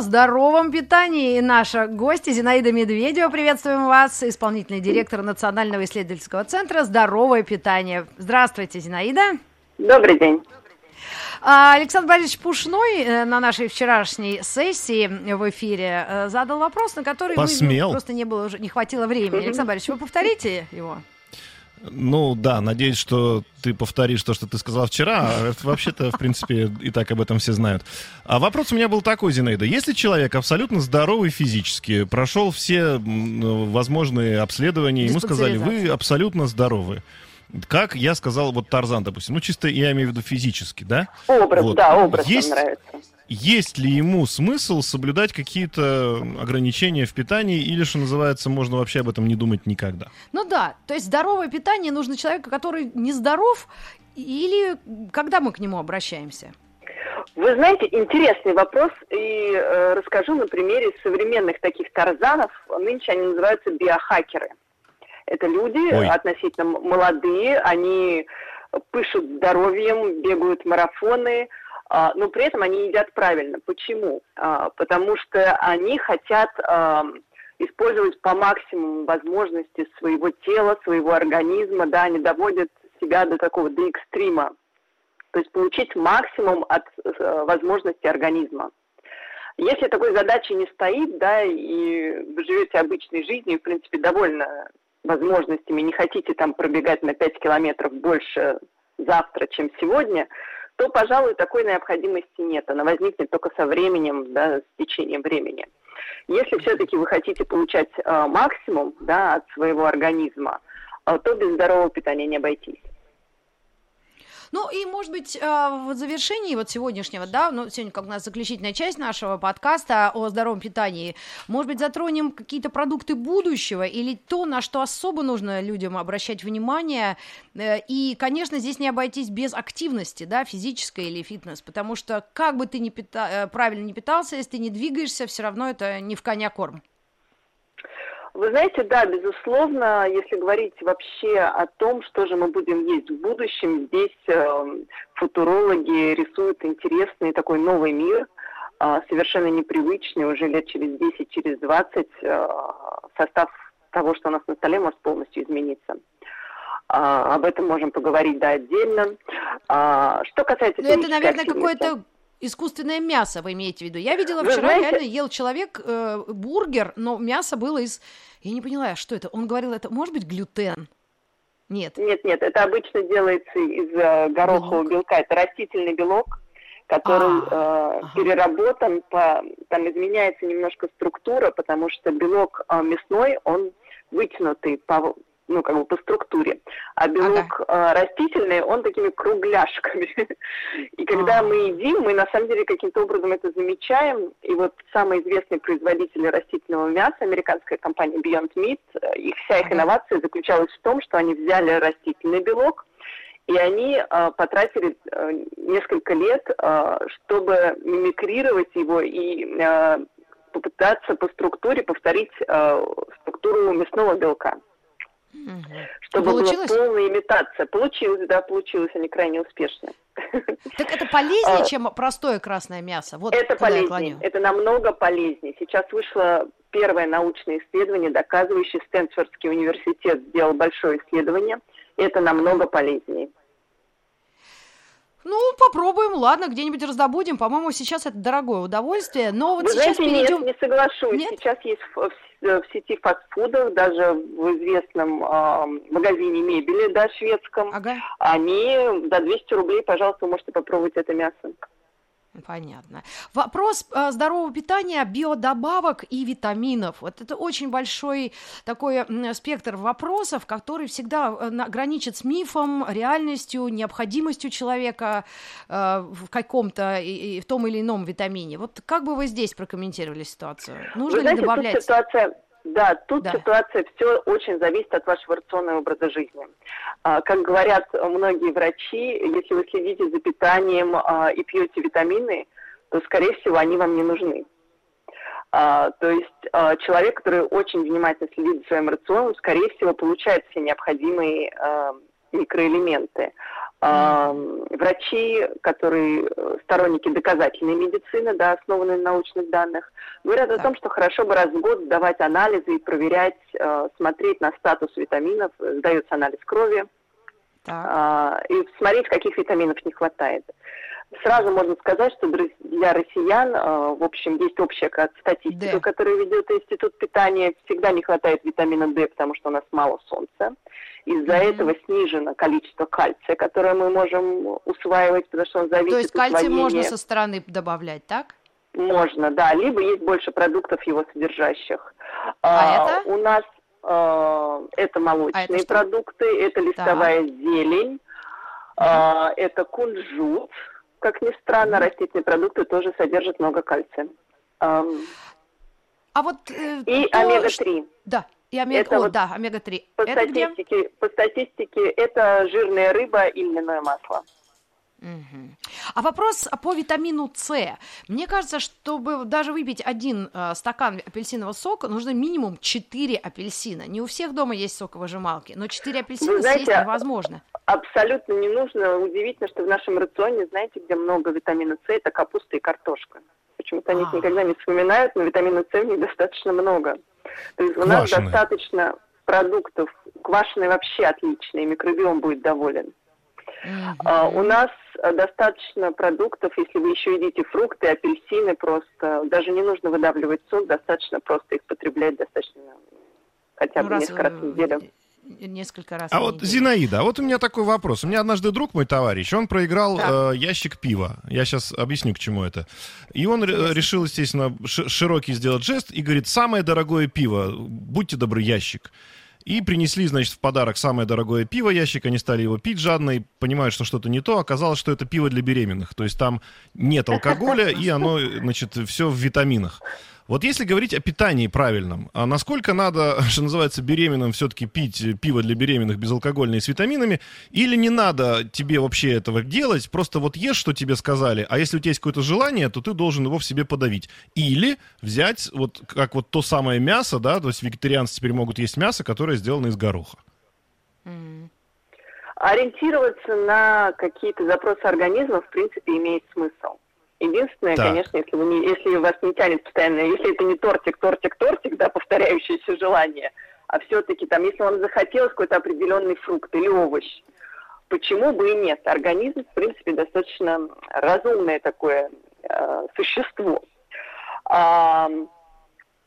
О здоровом питании. И наша гостья Зинаида Медведева. Приветствуем вас, исполнительный директор Национального исследовательского центра «Здоровое питание». Здравствуйте, Зинаида. Добрый день. А, Александр Борисович Пушной э, на нашей вчерашней сессии в эфире э, задал вопрос, на который мы, ну, Посмел. просто не было уже не хватило времени. Александр Борисович, вы повторите его? Ну да, надеюсь, что ты повторишь то, что ты сказал вчера. А Вообще-то, в принципе, и так об этом все знают. А вопрос у меня был такой, Зинаида. Если человек абсолютно здоровый физически, прошел все возможные обследования, ему сказали, вы абсолютно здоровы. Как я сказал, вот Тарзан, допустим, ну чисто я имею в виду физически, да? Образ, Вот. да, образ Есть- нравится. Есть ли ему смысл соблюдать какие-то ограничения в питании, или, что называется, можно вообще об этом не думать никогда? Ну да, то есть здоровое питание нужно человеку, который нездоров, или когда мы к нему обращаемся? Вы знаете, интересный вопрос, и э, расскажу на примере современных таких тарзанов. Нынче они называются биохакеры. Это люди Ой. относительно молодые, они пышут здоровьем, бегают марафоны, а, но при этом они едят правильно. Почему? А, потому что они хотят ам, использовать по максимуму возможности своего тела, своего организма, да, они доводят себя до такого, до экстрима. То есть получить максимум от э, возможностей организма. Если такой задачи не стоит, да, и вы живете обычной жизнью, и, в принципе, довольны возможностями, не хотите там пробегать на 5 километров больше завтра, чем сегодня, то, пожалуй, такой необходимости нет. Она возникнет только со временем, да, с течением времени. Если все-таки вы хотите получать э, максимум да, от своего организма, э, то без здорового питания не обойтись. Ну и, может быть, э, в завершении вот сегодняшнего, да, ну сегодня как у нас заключительная часть нашего подкаста о здоровом питании, может быть, затронем какие-то продукты будущего или то, на что особо нужно людям обращать внимание. Э, И, конечно, здесь не обойтись без активности, да, физической или фитнес, потому что как бы ты ни пита- э, правильно не питался, если ты не двигаешься, все равно это не в коня корм. Вы знаете, да, безусловно, если говорить вообще о том, что же мы будем есть в будущем, здесь э, футурологи рисуют интересный такой новый мир, э, совершенно непривычный, уже лет через 10, через 20 э, состав того, что у нас на столе, может полностью измениться. А, об этом можем поговорить, да, отдельно. А, что касается... Ну, это, наверное, какое-то искусственное мясо, вы имеете в виду. Я видела вчера, знаете- реально ел человек э, бургер, но мясо было из... Я не поняла, что это? Он говорил, это может быть глютен? Нет. Нет, нет, это обычно делается из э, горохового Белок. белка. Это растительный белок, который А, э, ага. переработан, по, там изменяется немножко структура, потому что белок э, мясной, он вытянутый по, ну, как бы по структуре. А белок э, растительный, он такими кругляшками. И когда А. мы едим, мы на самом деле каким-то образом это замечаем. И вот самый известный производитель растительного мяса, американская компания Beyond Meat, э, их вся их Ага. инновация заключалась в том, что они взяли растительный белок, и они э, потратили э, несколько лет, э, чтобы мимикрировать его и э, попытаться по структуре повторить э, структуру мясного белка. Мгм. Чтобы Получилось? была полная имитация. Получилось, да, получилось, они крайне успешны. Так это полезнее, А. чем простое красное мясо? Вот Это полезнее, это намного полезнее. Сейчас вышло первое научное исследование, доказывающее, Стэнфордский университет сделал большое исследование, это намного полезнее. Ну, попробуем, ладно, где-нибудь раздобудем. По-моему, сейчас это дорогое удовольствие, но вот Вы сейчас знаете, перейдем... нет, не соглашусь. Нет? Сейчас есть в, в- сети фастфудов, даже в известном а, магазине мебели, да, шведском, Ага, они за 200 рублей, пожалуйста, вы можете попробовать это мясо. Понятно. Вопрос э, здорового питания, биодобавок и витаминов. Вот это очень большой такой спектр вопросов, который всегда э, граничит с мифом, реальностью, необходимостью человека э, в каком-то и, и в том или ином витамине. Вот как бы вы здесь прокомментировали ситуацию? Нужно Вы знаете, ли добавлять? тут ситуация Да, тут Да. ситуация все очень зависит от вашего рационного образа жизни. А, Как говорят многие врачи, если вы следите за питанием а, и пьете витамины, то, скорее всего, они вам не нужны. А, То есть человек, который очень внимательно следит за своим рационом, скорее всего, получает все необходимые микроэлементы. А, Врачи, которые э, сторонники доказательной медицины, да, основанной на научных данных, говорят о Так. том, что хорошо бы раз в год сдавать анализы и проверять, э, смотреть на статус витаминов, сдается анализ крови, Так. а, и смотреть, каких витаминов не хватает. Сразу можно сказать, что для россиян, а, в общем, есть общая ка- статистика, Д. которую ведет Институт питания. Всегда не хватает витамина D, потому что у нас мало солнца. Из-за Мгм. этого снижено количество кальция, которое мы можем усваивать, потому что он зависит То есть кальций усвоения- можно со стороны добавлять, так? можно, да, либо есть больше продуктов его содержащих. А это? У нас а, это молочные А это что? продукты, это листовая зелень, а, это кунжут. Как ни странно, растительные продукты тоже содержат много кальция. А вот... э, И то, ш- омега-3. Да, и омега... Это О, вот да, омега-3. По Это где? статистике, по статистике это жирная рыба и льняное масло. Мгм. А вопрос по витамину С. Мне кажется, чтобы даже выпить один э, стакан апельсинового сока, нужно минимум 4 апельсина. Не у всех дома есть соковыжималки, но 4 апельсина Вы знаете, съесть невозможно. Абсолютно не нужно. Удивительно, что в нашем рационе, знаете, где много витамина С, это капуста и картошка. Почему-то они их А. никогда не вспоминают, но витамина С в них достаточно много. То есть у нас Квашеные. достаточно продуктов. Квашеные вообще отличные, микробиом будет доволен. А, у нас э, достаточно продуктов, если вы еще едите фрукты, апельсины, просто даже не нужно выдавливать сок, достаточно просто их потреблять достаточно хотя Ну, бы раз, несколько раз в неделю. Несколько раз. А вот, неделю. Зинаида, а вот у меня такой вопрос. У меня однажды друг мой товарищ, он проиграл Так. э, ящик пива. Я сейчас объясню, к чему это. И он ре- решил, естественно, ши- широкий сделать жест и говорит, самое дорогое пиво, будьте добры, ящик. И принесли, значит, в подарок самое дорогое пиво ящик, они стали его пить жадно и понимают, что что-то не то. Оказалось, что это пиво для беременных. То есть там нет алкоголя, и оно, значит, все в витаминах. Вот если говорить о питании правильном, а насколько надо, что называется, беременным все-таки пить э, пиво для беременных безалкогольное с витаминами, или не надо тебе вообще этого делать, просто вот ешь, что тебе сказали, а если у тебя есть какое-то желание, то ты должен его в себе подавить. Или взять, вот как вот то самое мясо, да, то есть вегетарианцы теперь могут есть мясо, которое сделано из гороха. Ориентироваться на какие-то запросы организма, в принципе, имеет смысл. Единственное, Так. конечно, если, вы не, если вас не тянет постоянно, если это не тортик, тортик, тортик, да, повторяющееся желание, а все-таки там, если вам захотелось какой-то определенный фрукт или овощ, почему бы и нет? Организм, в принципе, достаточно разумное такое э, существо. А,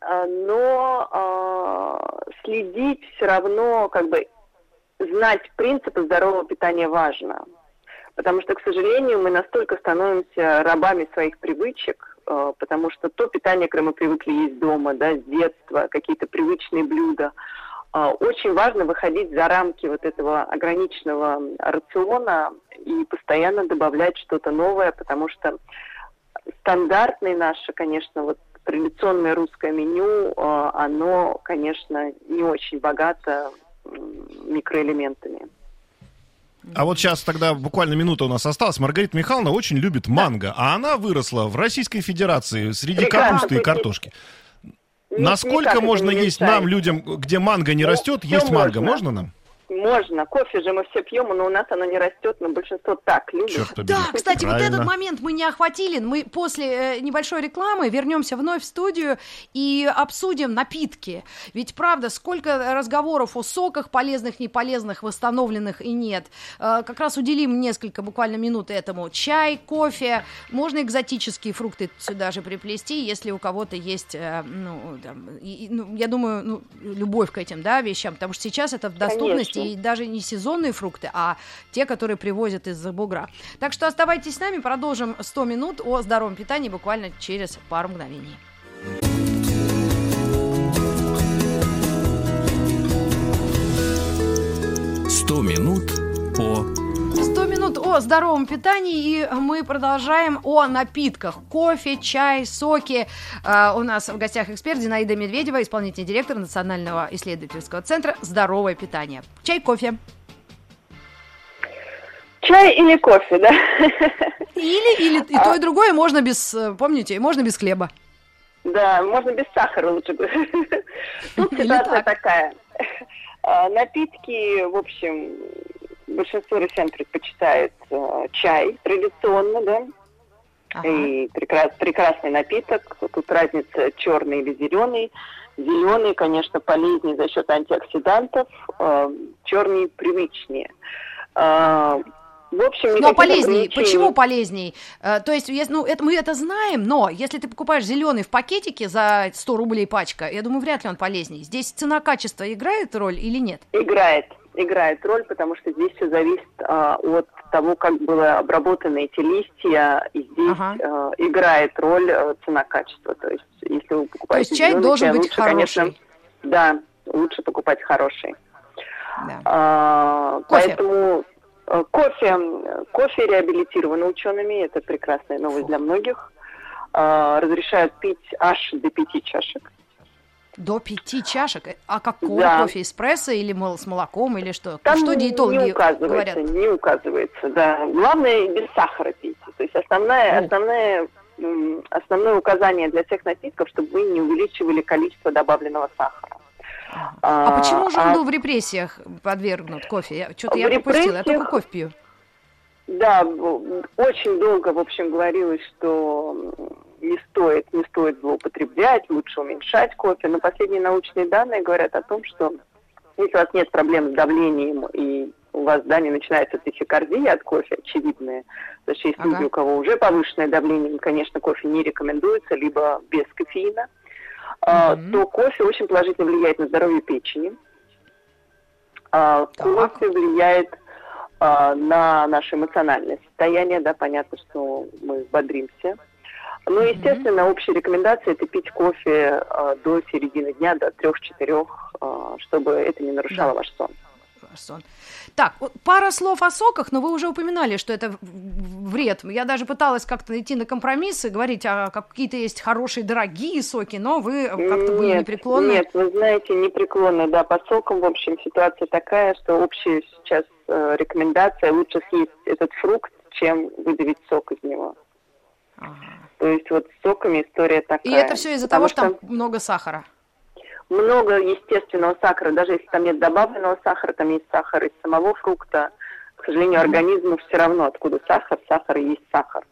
а, но а, следить все равно, как бы, знать принципы здорового питания важно. Потому что, к сожалению, мы настолько становимся рабами своих привычек, э, потому что то питание, которое мы привыкли есть дома, да, с детства, какие-то привычные блюда, э, очень важно выходить за рамки вот этого ограниченного рациона и постоянно добавлять что-то новое, потому что стандартное наше, конечно, вот традиционное русское меню, э, оно, конечно, не очень богато микроэлементами. А вот сейчас тогда буквально минута у нас осталась. Маргарита Михайловна очень любит манго, а она выросла в Российской Федерации среди капусты и картошки. Насколько можно есть нам, людям, где манго не Ну, растет, есть манго? Можно нам? Можно. Кофе же мы все пьем, но у нас оно не растет, но большинство так любит. Черт. Да, кстати, вот Правильно. этот момент мы не охватили. Мы после э, небольшой рекламы вернемся вновь в студию и обсудим напитки. Ведь правда, сколько разговоров о соках, полезных, неполезных, восстановленных и нет. Э, Как раз уделим несколько буквально минут этому. Чай, кофе, можно экзотические фрукты сюда же приплести, если у кого-то есть, э, ну, там, и- и, ну, я думаю, ну, любовь к этим, да, вещам, потому что сейчас это в доступности, Конечно. и даже не сезонные фрукты, а те, которые привозят из-за бугра. Так что оставайтесь с нами, продолжим 100 минут о здоровом питании буквально через пару мгновений. «100 минут по...» 100 минут о здоровом питании, и мы продолжаем о напитках. Кофе, чай, соки. А, у нас в гостях эксперт Зинаида Медведева, исполнительный директор Национального исследовательского центра «Здоровое питание». Чай, кофе. Чай или кофе, да? Или, или и то, и другое можно без, э, помните, можно без хлеба. Да, можно без сахара лучше. Тут ситуация так. такая. А, Напитки, в общем, большинство россиян предпочитает э, чай традиционно, да, Ага. и прекрас- прекрасный напиток. Тут разница черный или зеленый. Зеленый, конечно, полезнее за счет антиоксидантов, э, черный привычнее. Э, в общем, Ну, а никаких полезней? Почему полезней? Э, То есть, ну, это, мы это знаем, но если ты покупаешь зеленый в пакетике за 100 рублей пачка, я думаю, вряд ли он полезней. Здесь цена-качество играет роль или нет? Играет, играет роль, потому что здесь все зависит а, от того, как было обработаны эти листья, и здесь Ага. а, играет роль а, цена-качество. То есть, если вы То покупаете есть чай должен быть лучше, конечно, хороший. да, лучше покупать хороший. Да. А, Кофе. Поэтому э, кофе, кофе реабилитированы учеными, это прекрасная новость Фу. для многих. А, Разрешают пить аж до пяти чашек. До пяти чашек? А какой Да. кофе? Эспрессо или с молоком или что? Там что не диетологи указывается, говорят? не указывается, да. Главное без сахара пить. То есть основная, Ну. основная, основное указание для всех напитков, чтобы вы не увеличивали количество добавленного сахара. А, почему же он а- был в репрессиях подвергнут кофе? Что-то я пропустила, я только кофе пью. Да, очень долго, в общем, говорилось, что не стоит, не стоит злоупотреблять, лучше уменьшать кофе. Но последние научные данные говорят о том, что если у вас нет проблем с давлением и у вас да, не начинается тахикардия от кофе, очевидная, потому что есть Ага. люди, у кого уже повышенное давление, им, конечно, кофе не рекомендуется, либо без кофеина, Мгм. то кофе очень положительно влияет на здоровье печени. А, Так. Кофе влияет а, на наше эмоциональное состояние, да, понятно, что мы бодримся. Ну, естественно, общая рекомендация это пить кофе а, до середины дня, до трех-четырех, а, чтобы это не нарушало Да. ваш сон. Сон. Так, пара слов о соках, но вы уже упоминали, что это вред. Я даже пыталась как-то идти на компромиссы, говорить, а какие-то есть хорошие, дорогие соки, но вы как-то были непреклонны. Нет, вы знаете, непреклонно, да, по сокам, в общем, ситуация такая, что общая сейчас э, рекомендация лучше съесть этот фрукт, чем выдавить сок из него. Ага. То есть вот с соками история такая. И это все из-за того, что там много сахара. много естественного сахара, даже если там нет добавленного сахара, там есть сахар из самого фрукта, к сожалению, организму все равно, откуда сахар, сахар и есть сахар.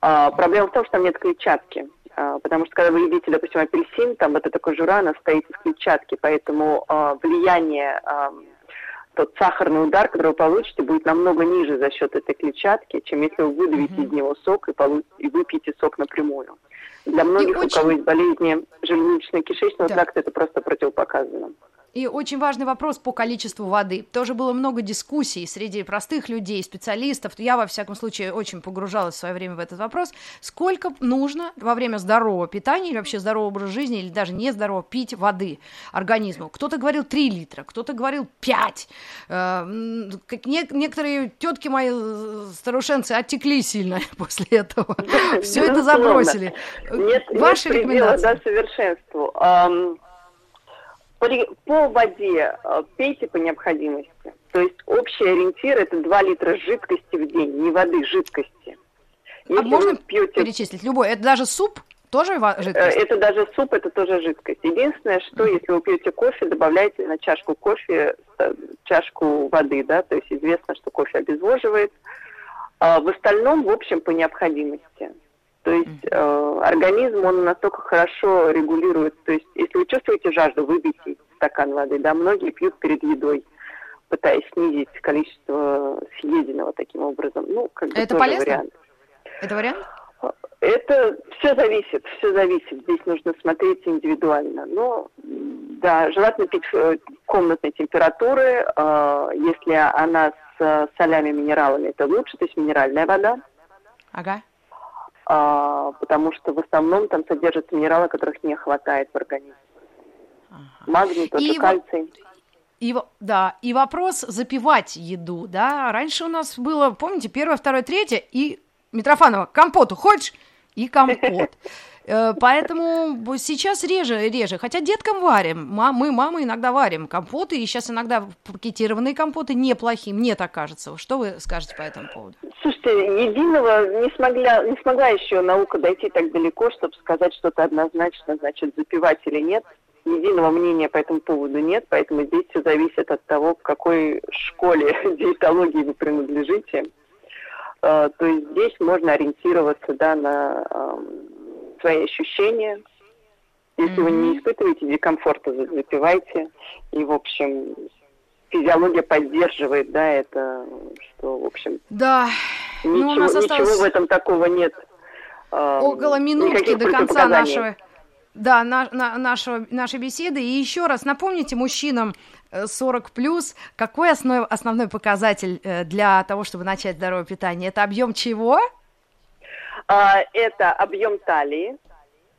А, проблема в том, что там нет клетчатки, А, потому что когда вы едите, допустим, апельсин, там вот эта кожура, она состоит из клетчатки, поэтому а, влияние, тот сахарный удар, который вы получите, будет намного ниже за счет этой клетчатки, чем если вы выдавите Мгм. из него сок и, полу- и выпьете сок напрямую. Для многих, очень- у кого есть болезни желудочно-кишечного Да. тракта, это просто противопоказано. И очень важный вопрос по количеству воды. Тоже было много дискуссий среди простых людей, специалистов. Я, во всяком случае, очень погружалась в свое время в этот вопрос. Сколько нужно во время здорового питания или вообще здорового образа жизни, или даже нездорового, пить воды организму? Кто-то говорил 3 литра, кто-то говорил 5. Э, некоторые тетки мои э, старушенцы оттекли сильно после этого. Все это забросили. Ваши рекомендации? да, совершенству. При- по воде э, пейте по необходимости. То есть общий ориентир это 2 литра жидкости в день, не воды, жидкости. А Если можно вы пьете перечислить любой? Это даже суп? Тоже Э, жидкость? Это даже суп, это тоже жидкость. Единственное, что если вы пьете кофе, добавляйте на чашку кофе э, чашку воды, да, то есть известно, что кофе обезвоживает. А в остальном, в общем, по необходимости. То есть э, организм, он настолько хорошо регулирует. То есть если вы чувствуете жажду, выпейте стакан воды, да, многие пьют перед едой пытаясь снизить количество съеденного таким образом. Ну, как бы Это полезно? вариант. Это вариант? Это все зависит, все зависит. Здесь нужно смотреть индивидуально. Но да, желательно пить э, комнатной температуры. э, Если она с э, солями, минералами, это лучше, то есть минеральная вода, Ага. А, потому что в основном там содержатся минералы, которых не хватает в организме. Ага. Магний, тот И же кальций. И, да, и вопрос запивать еду, да. Раньше у нас было, помните, первое, второе, третье, и Митрофанова, компоту хочешь? И компот. Э, Поэтому сейчас реже, реже. Хотя деткам варим. Мы, мамы, иногда варим компоты. И сейчас иногда пакетированные компоты неплохие, мне так кажется. Что вы скажете по этому поводу? Слушайте, единого не смогла, не смогла еще наука дойти так далеко, чтобы сказать что-то однозначно, значит, запивать или нет. Единого мнения по этому поводу нет, поэтому здесь все зависит от того, к какой школе диетологии вы принадлежите. Э, То есть здесь можно ориентироваться да, на свои ощущения. Если вы не испытываете дискомфорта, за- запивайте. И, в общем, физиология поддерживает, да, это, что, в общем, Да, ну, Ничего, у нас ничего осталось в этом такого нет. около минутки до конца нашего, да, на- на- нашего, нашей беседы. И еще раз напомните мужчинам э, 40 плюс, какой основной, основной показатель э, для того, чтобы начать здоровое питание? Это объем чего? А, это объем талии.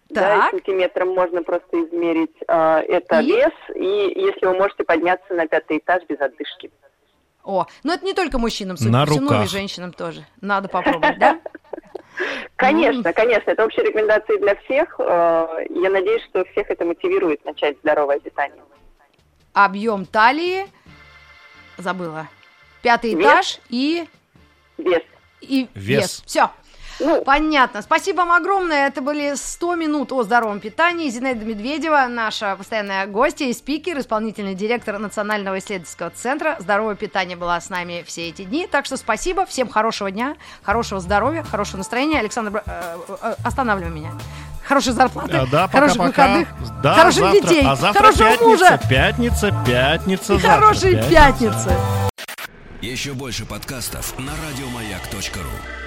Да, Так. сантиметром можно просто измерить. А, это И? вес, и если вы можете подняться на пятый этаж без отдышки. О, ну это не только мужчинам, судя На по всему, но и руках. женщинам тоже. Надо попробовать, да? Конечно, конечно, это общие рекомендации для всех. Э, Я надеюсь, что всех это мотивирует начать здоровое питание. Объем талии, забыла, пятый Вес? этаж и, Вес. и Вес. вес. Все. Ну, Понятно. Спасибо вам огромное. Это были 100 минут о здоровом питании. Зинаида Медведева, наша постоянная гостья и спикер, исполнительный директор Национального исследовательского центра «Здоровое питание» была с нами все эти дни. Так что спасибо. Всем хорошего дня, хорошего здоровья, хорошего настроения. Александр, э, э, останавливай меня. Хорошей зарплаты, А, да, хороших пока-пока. выходных, Да, хороших завтра. детей, А завтра хорошего пятница, мужа пятница, пятница, и завтра хорошей пятница. пятницы. Еще больше подкастов на радиомаяк.ру.